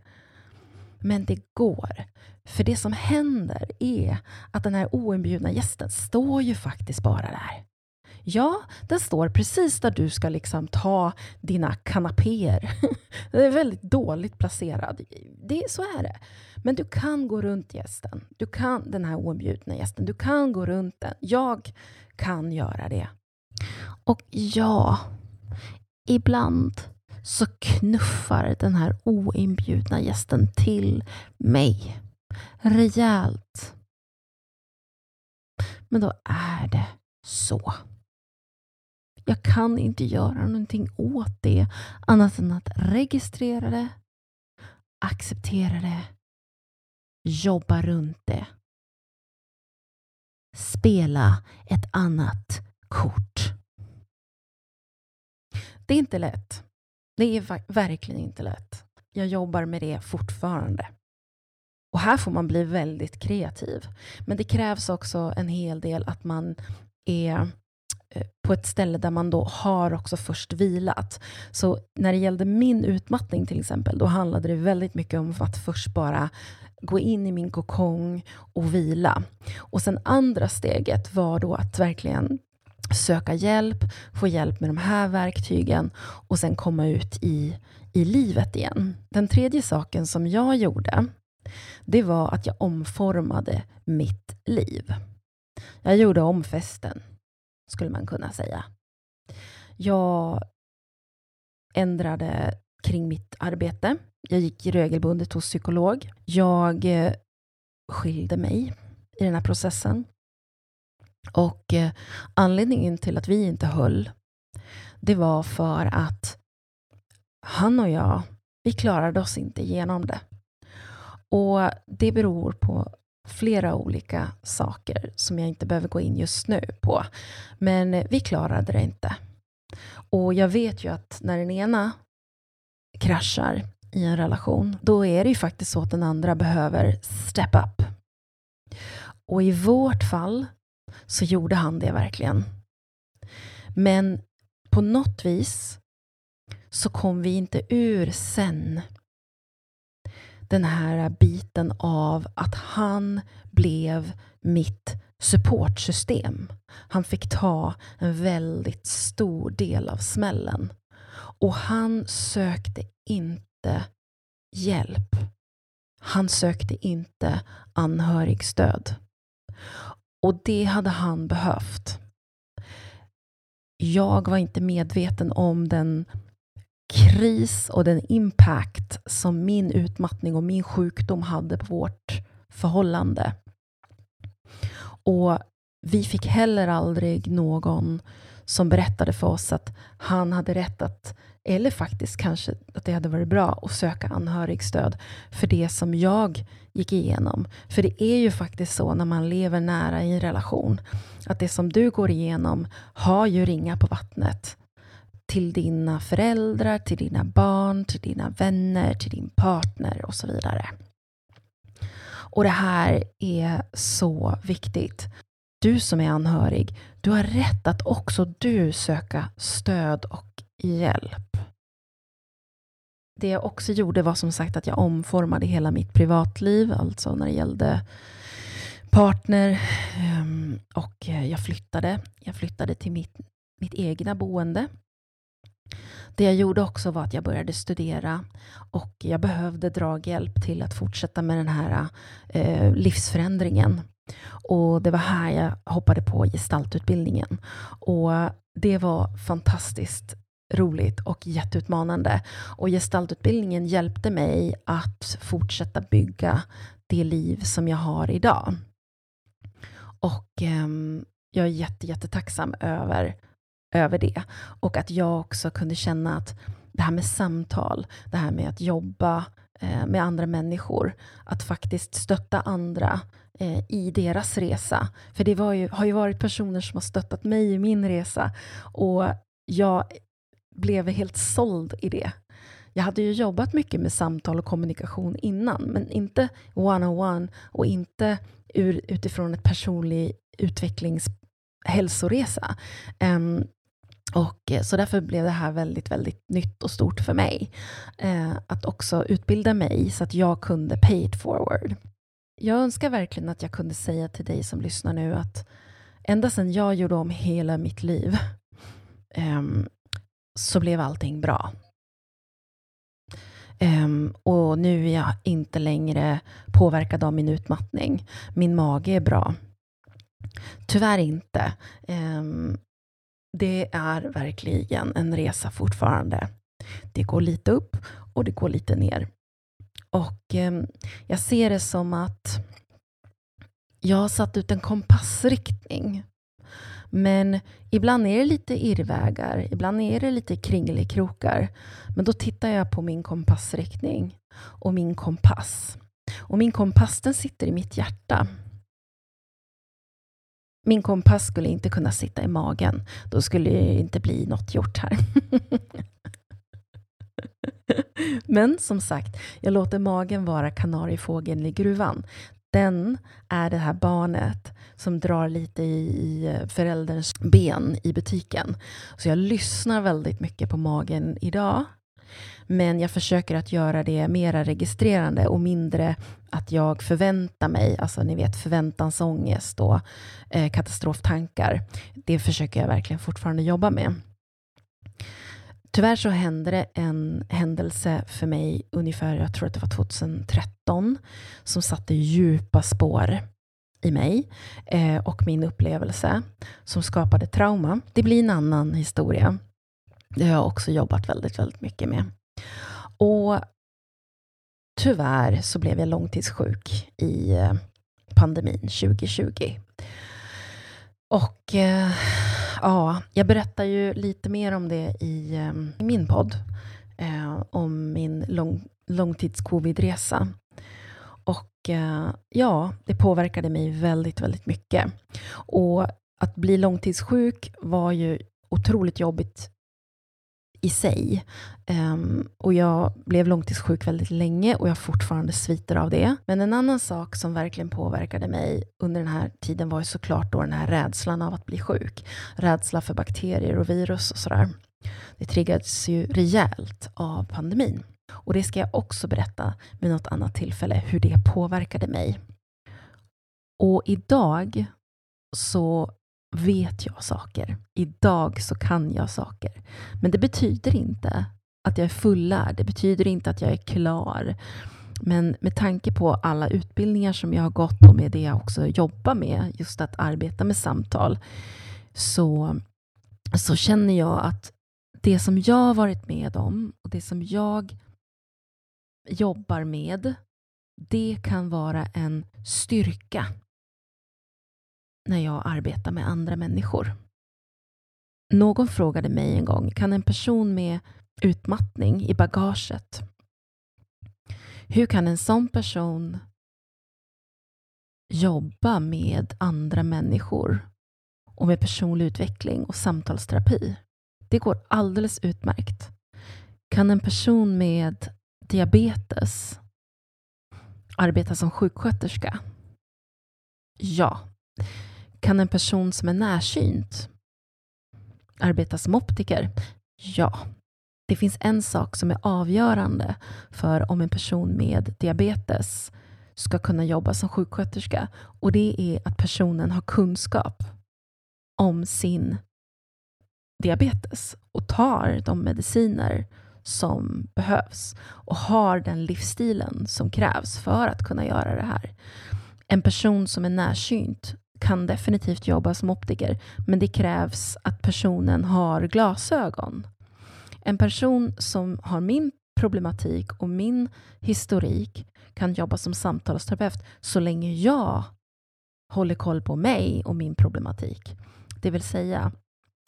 Men det går. För det som händer är att den här oinbjudna gästen står ju faktiskt bara där. Ja, den står precis där du ska liksom ta dina kanapéer. Den är väldigt dåligt placerad. Det, så är det. Men du kan gå runt gästen. Du kan, den här oinbjudna gästen. Du kan gå runt den. Jag kan göra det. Och ja, ibland så knuffar den här oinbjudna gästen till mig. Rejält. Men då är det så. Jag kan inte göra någonting åt det annat än att registrera det, acceptera det, jobba runt det. Spela ett annat kort. Det är inte lätt. Det är verkligen inte lätt. Jag jobbar med det fortfarande. Och här får man bli väldigt kreativ. Men det krävs också en hel del att man är eh, på ett ställe där man då har också först vilat. Så när det gällde min utmattning till exempel, då handlade det väldigt mycket om att först bara gå in i min kokong och vila. Och sen andra steget var då att verkligen söka hjälp, få hjälp med de här verktygen och sen komma ut i, i livet igen. Den tredje saken som jag gjorde, det var att jag omformade mitt liv. Jag gjorde om festen, skulle man kunna säga. Jag ändrade kring mitt arbete. Jag gick regelbundet hos psykolog. Jag eh, skilde mig i den här processen. Och eh, anledningen till att vi inte höll, det var för att han och jag, vi klarade oss inte igenom det. Och det beror på flera olika saker som jag inte behöver gå in just nu på. Men eh, vi klarade det inte. Och jag vet ju att när den ena kraschar i en relation, då är det ju faktiskt så att den andra behöver step up. Och i vårt fall så gjorde han det verkligen. Men på något vis så kom vi inte ur sen den här biten av att han blev mitt supportsystem. Han fick ta en väldigt stor del av smällen. Och han sökte inte hjälp. Han sökte inte anhörigstöd. Och det hade han behövt. Jag var inte medveten om den kris och den impact som min utmattning och min sjukdom hade på vårt förhållande. Och vi fick heller aldrig någon som berättade för oss att han hade rätt att, eller faktiskt kanske att det hade varit bra att söka anhörigstöd för det som jag gick igenom. För det är ju faktiskt så när man lever nära i en relation, att det som du går igenom har ju ringa på vattnet till dina föräldrar, till dina barn, till dina vänner, till din partner och så vidare. Och det här är så viktigt. Du som är anhörig, du har rätt att också du söka stöd och hjälp. Det jag också gjorde var som sagt att jag omformade hela mitt privatliv, alltså när det gällde partner ehm, och eh, jag flyttade. Jag flyttade till mitt, mitt egna boende. Det jag gjorde också var att jag började studera och jag behövde draghjälp till att fortsätta med den här eh, livsförändringen. Och det var här jag hoppade på gestaltutbildningen. Och det var fantastiskt roligt och jätteutmanande. Och gestaltutbildningen hjälpte mig att fortsätta bygga det liv som jag har idag. Och eh, jag är jätte, jättetacksam över, över det. Och att jag också kunde känna att det här med samtal, det här med att jobba eh, med andra människor, att faktiskt stötta andra eh, i deras resa. För det ju, har ju varit personer som har stöttat mig i min resa och jag blev helt såld i det. jag hade ju jobbat mycket med samtal och kommunikation innan, men inte one-on-one och inte ur, utifrån ett personlig utvecklingshälsoresa. Um, och, eh, så därför blev det här väldigt, väldigt nytt och stort för mig. Eh, att också utbilda mig så att jag kunde pay it forward. Jag önskar verkligen att jag kunde säga till dig som lyssnar nu att ända sedan jag gjorde om hela mitt liv eh, så blev allting bra. Um, och nu är jag inte längre påverkad av min utmattning. Min mage är bra. Tyvärr inte. Um, det är verkligen en resa fortfarande. Det går lite upp och det går lite ner. Och um, jag ser det som att jag har satt ut en kompassriktning men ibland är det lite irrvägar, ibland är det lite kringelikrokar. Men då tittar jag på min kompassriktning och min kompass. Och min kompass den sitter i mitt hjärta. Min kompass skulle inte kunna sitta i magen. Då skulle det inte bli något gjort här. Men som sagt, jag låter magen vara kanariefågeln i gruvan den är det här barnet som drar lite i förälderns ben i butiken. Så jag lyssnar väldigt mycket på magen idag. Men jag försöker att göra det mera registrerande och mindre att jag förväntar mig, alltså ni vet förväntansångest och eh, katastroftankar. Det försöker jag verkligen fortfarande jobba med. Tyvärr så hände det en händelse för mig ungefär, jag tror att det var 2013, som satte djupa spår i mig eh, och min upplevelse som skapade trauma. Det blir en annan historia. Det har jag också jobbat väldigt, väldigt mycket med. Och tyvärr så blev jag långtidssjuk i eh, pandemin 2020. Och eh, ja, jag berättar ju lite mer om det i, ehm, i min podd. Eh, om min lång, långtidscovidresa. Och eh, ja, det påverkade mig väldigt, väldigt mycket. Och att bli långtidssjuk var ju otroligt jobbigt i sig. Um, och jag blev långtidssjuk väldigt länge och jag har fortfarande sviter av det. Men en annan sak som verkligen påverkade mig under den här tiden var ju såklart då den här rädslan av att bli sjuk. Rädsla för bakterier och virus och sådär. Det triggades ju rejält av pandemin. Och det ska jag också berätta vid något annat tillfälle, hur det påverkade mig. Och idag så vet jag saker. Idag så kan jag saker. Men det betyder inte att jag är fullärd. Det betyder inte att jag är klar. Men med tanke på alla utbildningar som jag har gått och med det jag också jobbar med, just att arbeta med samtal, så, så känner jag att det som jag har varit med om och det som jag jobbar med, det kan vara en styrka när jag arbetar med andra människor. Någon frågade mig en gång, kan en person med utmattning i bagaget, hur kan en sån person jobba med andra människor och med personlig utveckling och samtalsterapi? Det går alldeles utmärkt. Kan en person med diabetes arbeta som sjuksköterska? Ja, kan en person som är närsynt arbeta som optiker? Ja. Det finns en sak som är avgörande för om en person med diabetes ska kunna jobba som sjuksköterska och det är att personen har kunskap om sin diabetes och tar de mediciner som behövs och har den livsstilen som krävs för att kunna göra det här. En person som är närsynt kan definitivt jobba som optiker, men det krävs att personen har glasögon. En person som har min problematik och min historik kan jobba som samtalsterapeut så länge jag håller koll på mig och min problematik. Det vill säga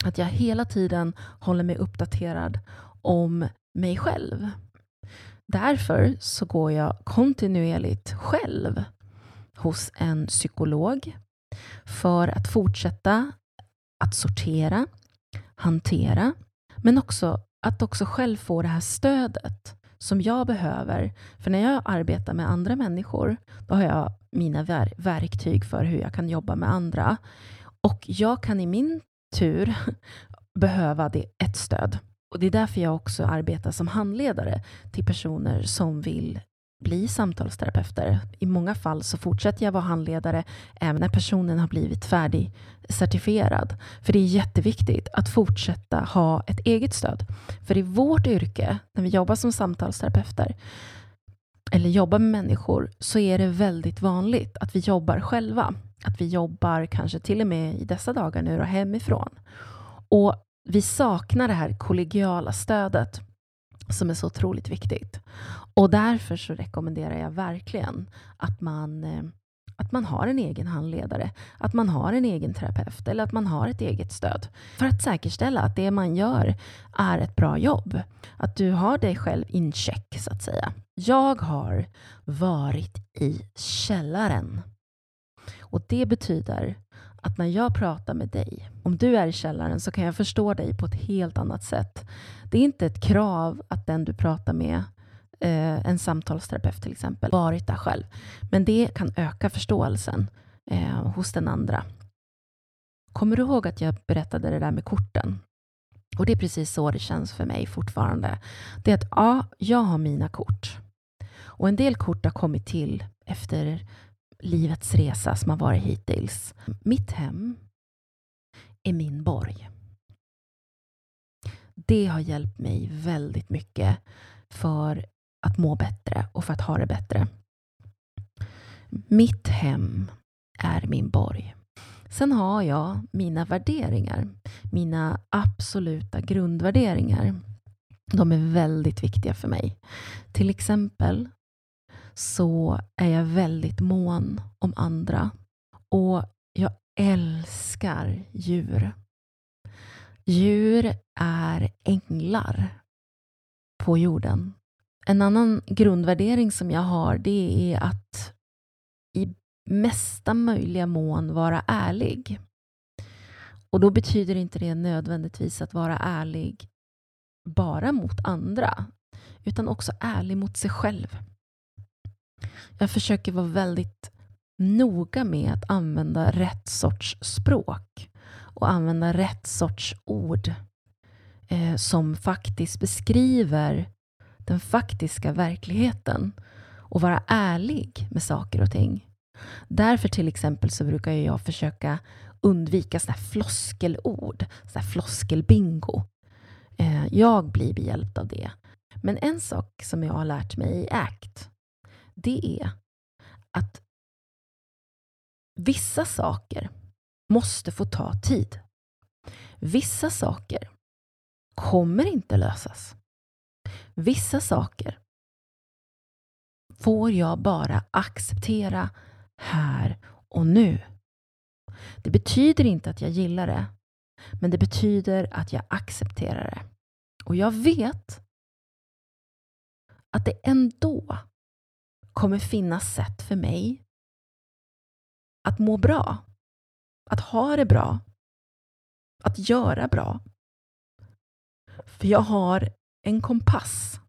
att jag hela tiden håller mig uppdaterad om mig själv. Därför så går jag kontinuerligt själv hos en psykolog för att fortsätta att sortera, hantera, men också att också själv få det här stödet som jag behöver. För när jag arbetar med andra människor, då har jag mina ver verktyg för hur jag kan jobba med andra. Och jag kan i min tur behöva det, ett stöd. Och Det är därför jag också arbetar som handledare till personer som vill bli samtalsterapeuter. I många fall så fortsätter jag vara handledare även när personen har blivit färdig certifierad. För det är jätteviktigt att fortsätta ha ett eget stöd. För i vårt yrke, när vi jobbar som samtalsterapeuter, eller jobbar med människor, så är det väldigt vanligt att vi jobbar själva. Att vi jobbar kanske till och med i dessa dagar nu då, hemifrån. Och vi saknar det här kollegiala stödet som är så otroligt viktigt. Och därför så rekommenderar jag verkligen att man, eh, att man har en egen handledare, att man har en egen terapeut eller att man har ett eget stöd. För att säkerställa att det man gör är ett bra jobb. Att du har dig själv in check, så att säga. Jag har varit i källaren. Och det betyder att när jag pratar med dig, om du är i källaren så kan jag förstå dig på ett helt annat sätt. Det är inte ett krav att den du pratar med, eh, en samtalsterapeut till exempel, varit där själv. Men det kan öka förståelsen eh, hos den andra. Kommer du ihåg att jag berättade det där med korten? Och det är precis så det känns för mig fortfarande. Det är att ja, jag har mina kort. Och en del kort har kommit till efter livets resa som har varit hittills. Mitt hem är min borg. Det har hjälpt mig väldigt mycket för att må bättre och för att ha det bättre. Mitt hem är min borg. Sen har jag mina värderingar, mina absoluta grundvärderingar. De är väldigt viktiga för mig. Till exempel så är jag väldigt mån om andra. Och jag älskar djur. Djur är änglar på jorden. En annan grundvärdering som jag har det är att i mesta möjliga mån vara ärlig. Och då betyder inte det nödvändigtvis att vara ärlig bara mot andra, utan också ärlig mot sig själv. Jag försöker vara väldigt noga med att använda rätt sorts språk och använda rätt sorts ord eh, som faktiskt beskriver den faktiska verkligheten och vara ärlig med saker och ting. Därför till exempel så brukar jag försöka undvika såna här floskelord, såna här floskelbingo. Eh, jag blir behjälpt av det. Men en sak som jag har lärt mig i ACT det är att vissa saker måste få ta tid. Vissa saker kommer inte lösas. Vissa saker får jag bara acceptera här och nu. Det betyder inte att jag gillar det, men det betyder att jag accepterar det. Och jag vet att det ändå kommer finnas sätt för mig att må bra, att ha det bra, att göra bra. För jag har en kompass.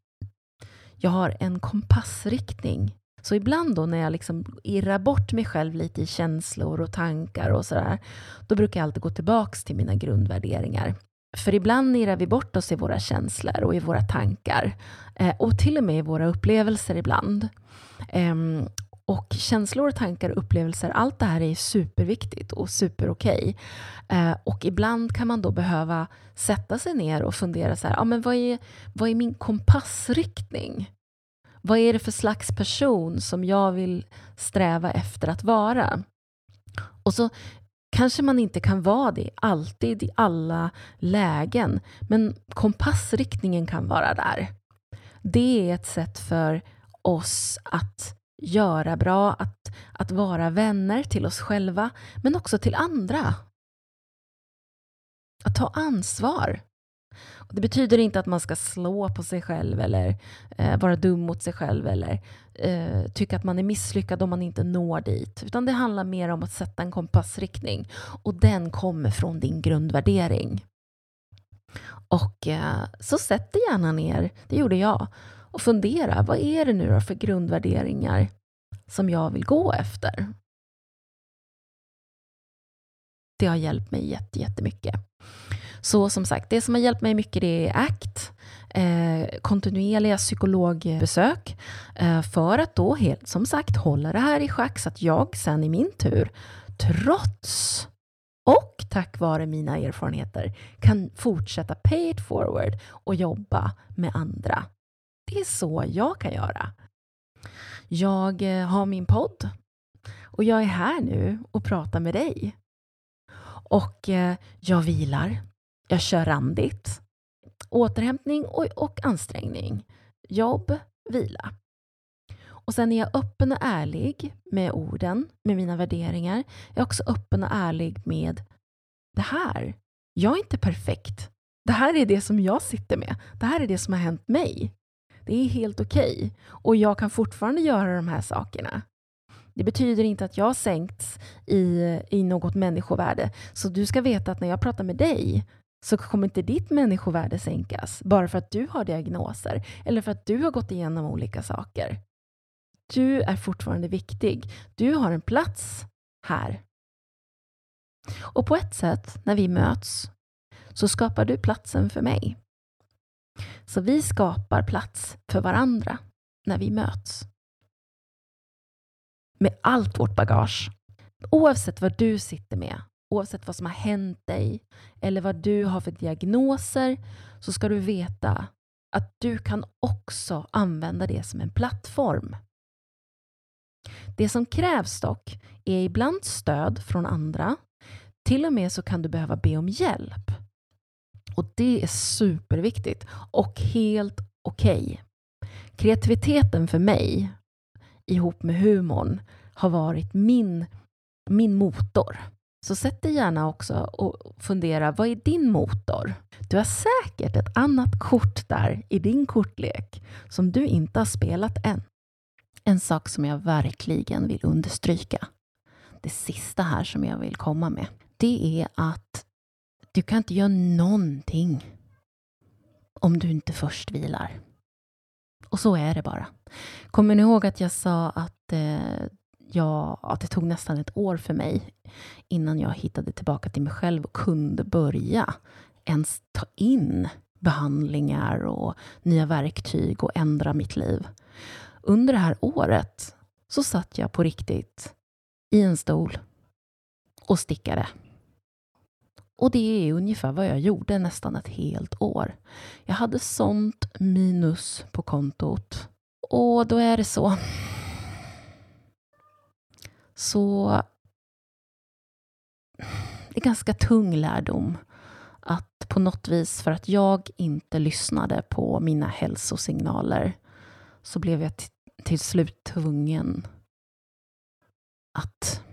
Jag har en kompassriktning. Så ibland då när jag liksom irrar bort mig själv lite i känslor och tankar och sådär, då brukar jag alltid gå tillbaks till mina grundvärderingar. För ibland irrar vi bort oss i våra känslor och i våra tankar. Eh, och till och med i våra upplevelser ibland. Ehm, och känslor, tankar och upplevelser, allt det här är superviktigt och superokej. Eh, och ibland kan man då behöva sätta sig ner och fundera så här, ah, men vad, är, vad är min kompassriktning? Vad är det för slags person som jag vill sträva efter att vara? Och så kanske man inte kan vara det alltid i alla lägen, men kompassriktningen kan vara där. Det är ett sätt för oss att göra bra, att, att vara vänner till oss själva, men också till andra. Att ta ansvar. Och det betyder inte att man ska slå på sig själv eller eh, vara dum mot sig själv eller eh, tycka att man är misslyckad om man inte når dit. Utan det handlar mer om att sätta en kompassriktning och den kommer från din grundvärdering. Och eh, så sätt dig gärna ner, det gjorde jag, och fundera, vad är det nu då för grundvärderingar som jag vill gå efter? Det har hjälpt mig jättemycket. Så som sagt, det som har hjälpt mig mycket det är ACT, eh, kontinuerliga psykologbesök eh, för att då helt som sagt hålla det här i schack så att jag sen i min tur, trots och tack vare mina erfarenheter kan fortsätta pay it forward och jobba med andra. Det är så jag kan göra. Jag eh, har min podd och jag är här nu och pratar med dig. Och eh, jag vilar. Jag kör randigt. Återhämtning och, och ansträngning. Jobb, vila. Och sen är jag öppen och ärlig med orden, med mina värderingar. Jag är också öppen och ärlig med det här. Jag är inte perfekt. Det här är det som jag sitter med. Det här är det som har hänt mig. Det är helt okej. Okay. Och jag kan fortfarande göra de här sakerna. Det betyder inte att jag har sänkts i, i något människovärde. Så du ska veta att när jag pratar med dig så kommer inte ditt människovärde sänkas bara för att du har diagnoser eller för att du har gått igenom olika saker. Du är fortfarande viktig. Du har en plats här. Och på ett sätt, när vi möts, så skapar du platsen för mig. Så vi skapar plats för varandra när vi möts. Med allt vårt bagage. Oavsett vad du sitter med, oavsett vad som har hänt dig eller vad du har för diagnoser, så ska du veta att du kan också använda det som en plattform. Det som krävs dock är ibland stöd från andra. Till och med så kan du behöva be om hjälp. Och det är superviktigt och helt okej. Okay. Kreativiteten för mig, ihop med humorn, har varit min, min motor. Så sätt dig gärna också och fundera, vad är din motor? Du har säkert ett annat kort där i din kortlek som du inte har spelat än. En sak som jag verkligen vill understryka, det sista här som jag vill komma med, det är att du kan inte göra någonting om du inte först vilar. Och så är det bara. Kommer ni ihåg att jag sa att, eh, jag, att det tog nästan ett år för mig innan jag hittade tillbaka till mig själv och kunde börja ens ta in behandlingar och nya verktyg och ändra mitt liv. Under det här året så satt jag på riktigt i en stol och stickade. Och det är ungefär vad jag gjorde nästan ett helt år. Jag hade sånt minus på kontot. Och då är det så. Så det är ganska tung lärdom att på något vis, för att jag inte lyssnade på mina hälsosignaler, så blev jag till slut tvungen att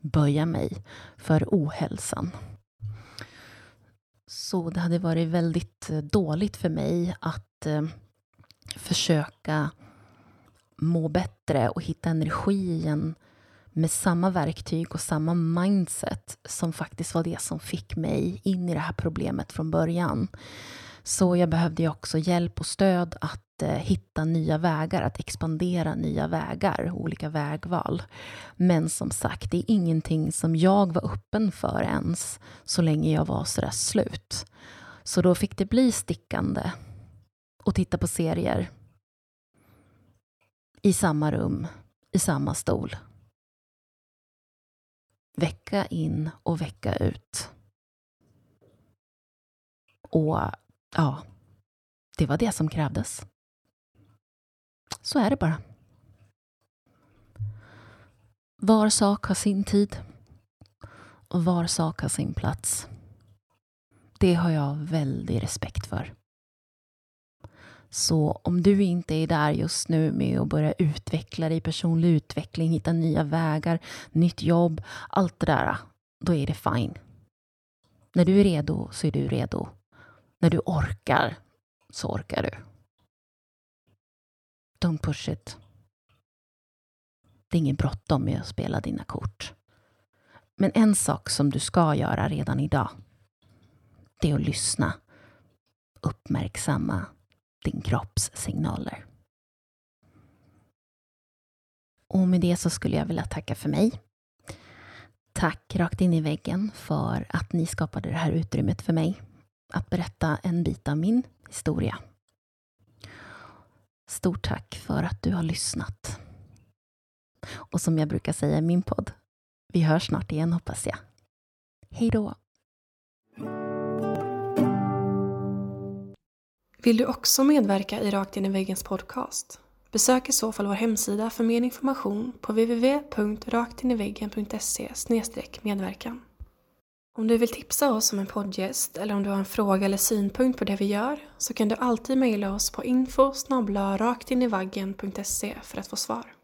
böja mig för ohälsan. Så det hade varit väldigt eh, dåligt för mig att eh, försöka må bättre och hitta energi igen med samma verktyg och samma mindset som faktiskt var det som fick mig in i det här problemet från början. Så jag behövde också hjälp och stöd att Eh, hitta nya vägar, att expandera nya vägar, olika vägval. Men som sagt, det är ingenting som jag var öppen för ens så länge jag var sådär slut. Så då fick det bli stickande och titta på serier i samma rum, i samma stol. Vecka in och vecka ut. Och Ja, det var det som krävdes. Så är det bara. Var sak har sin tid och var sak har sin plats. Det har jag väldig respekt för. Så om du inte är där just nu med att börja utveckla dig, personlig utveckling, hitta nya vägar, nytt jobb, allt det där, då är det fine. När du är redo så är du redo. När du orkar, så orkar du. Don't push it. Det är inget bråttom med att spela dina kort. Men en sak som du ska göra redan idag, det är att lyssna uppmärksamma din kropps signaler. Och med det så skulle jag vilja tacka för mig. Tack rakt in i väggen för att ni skapade det här utrymmet för mig att berätta en bit av min historia. Stort tack för att du har lyssnat. Och som jag brukar säga i min podd, vi hörs snart igen hoppas jag. Hej då! Vill du också medverka i Rakt in i väggens podcast? Besök i så fall vår hemsida för mer information på www.raktiniveggen.se medverkan. Om du vill tipsa oss om en poddgäst eller om du har en fråga eller synpunkt på det vi gör så kan du alltid mejla oss på info raktinivaggen.se för att få svar.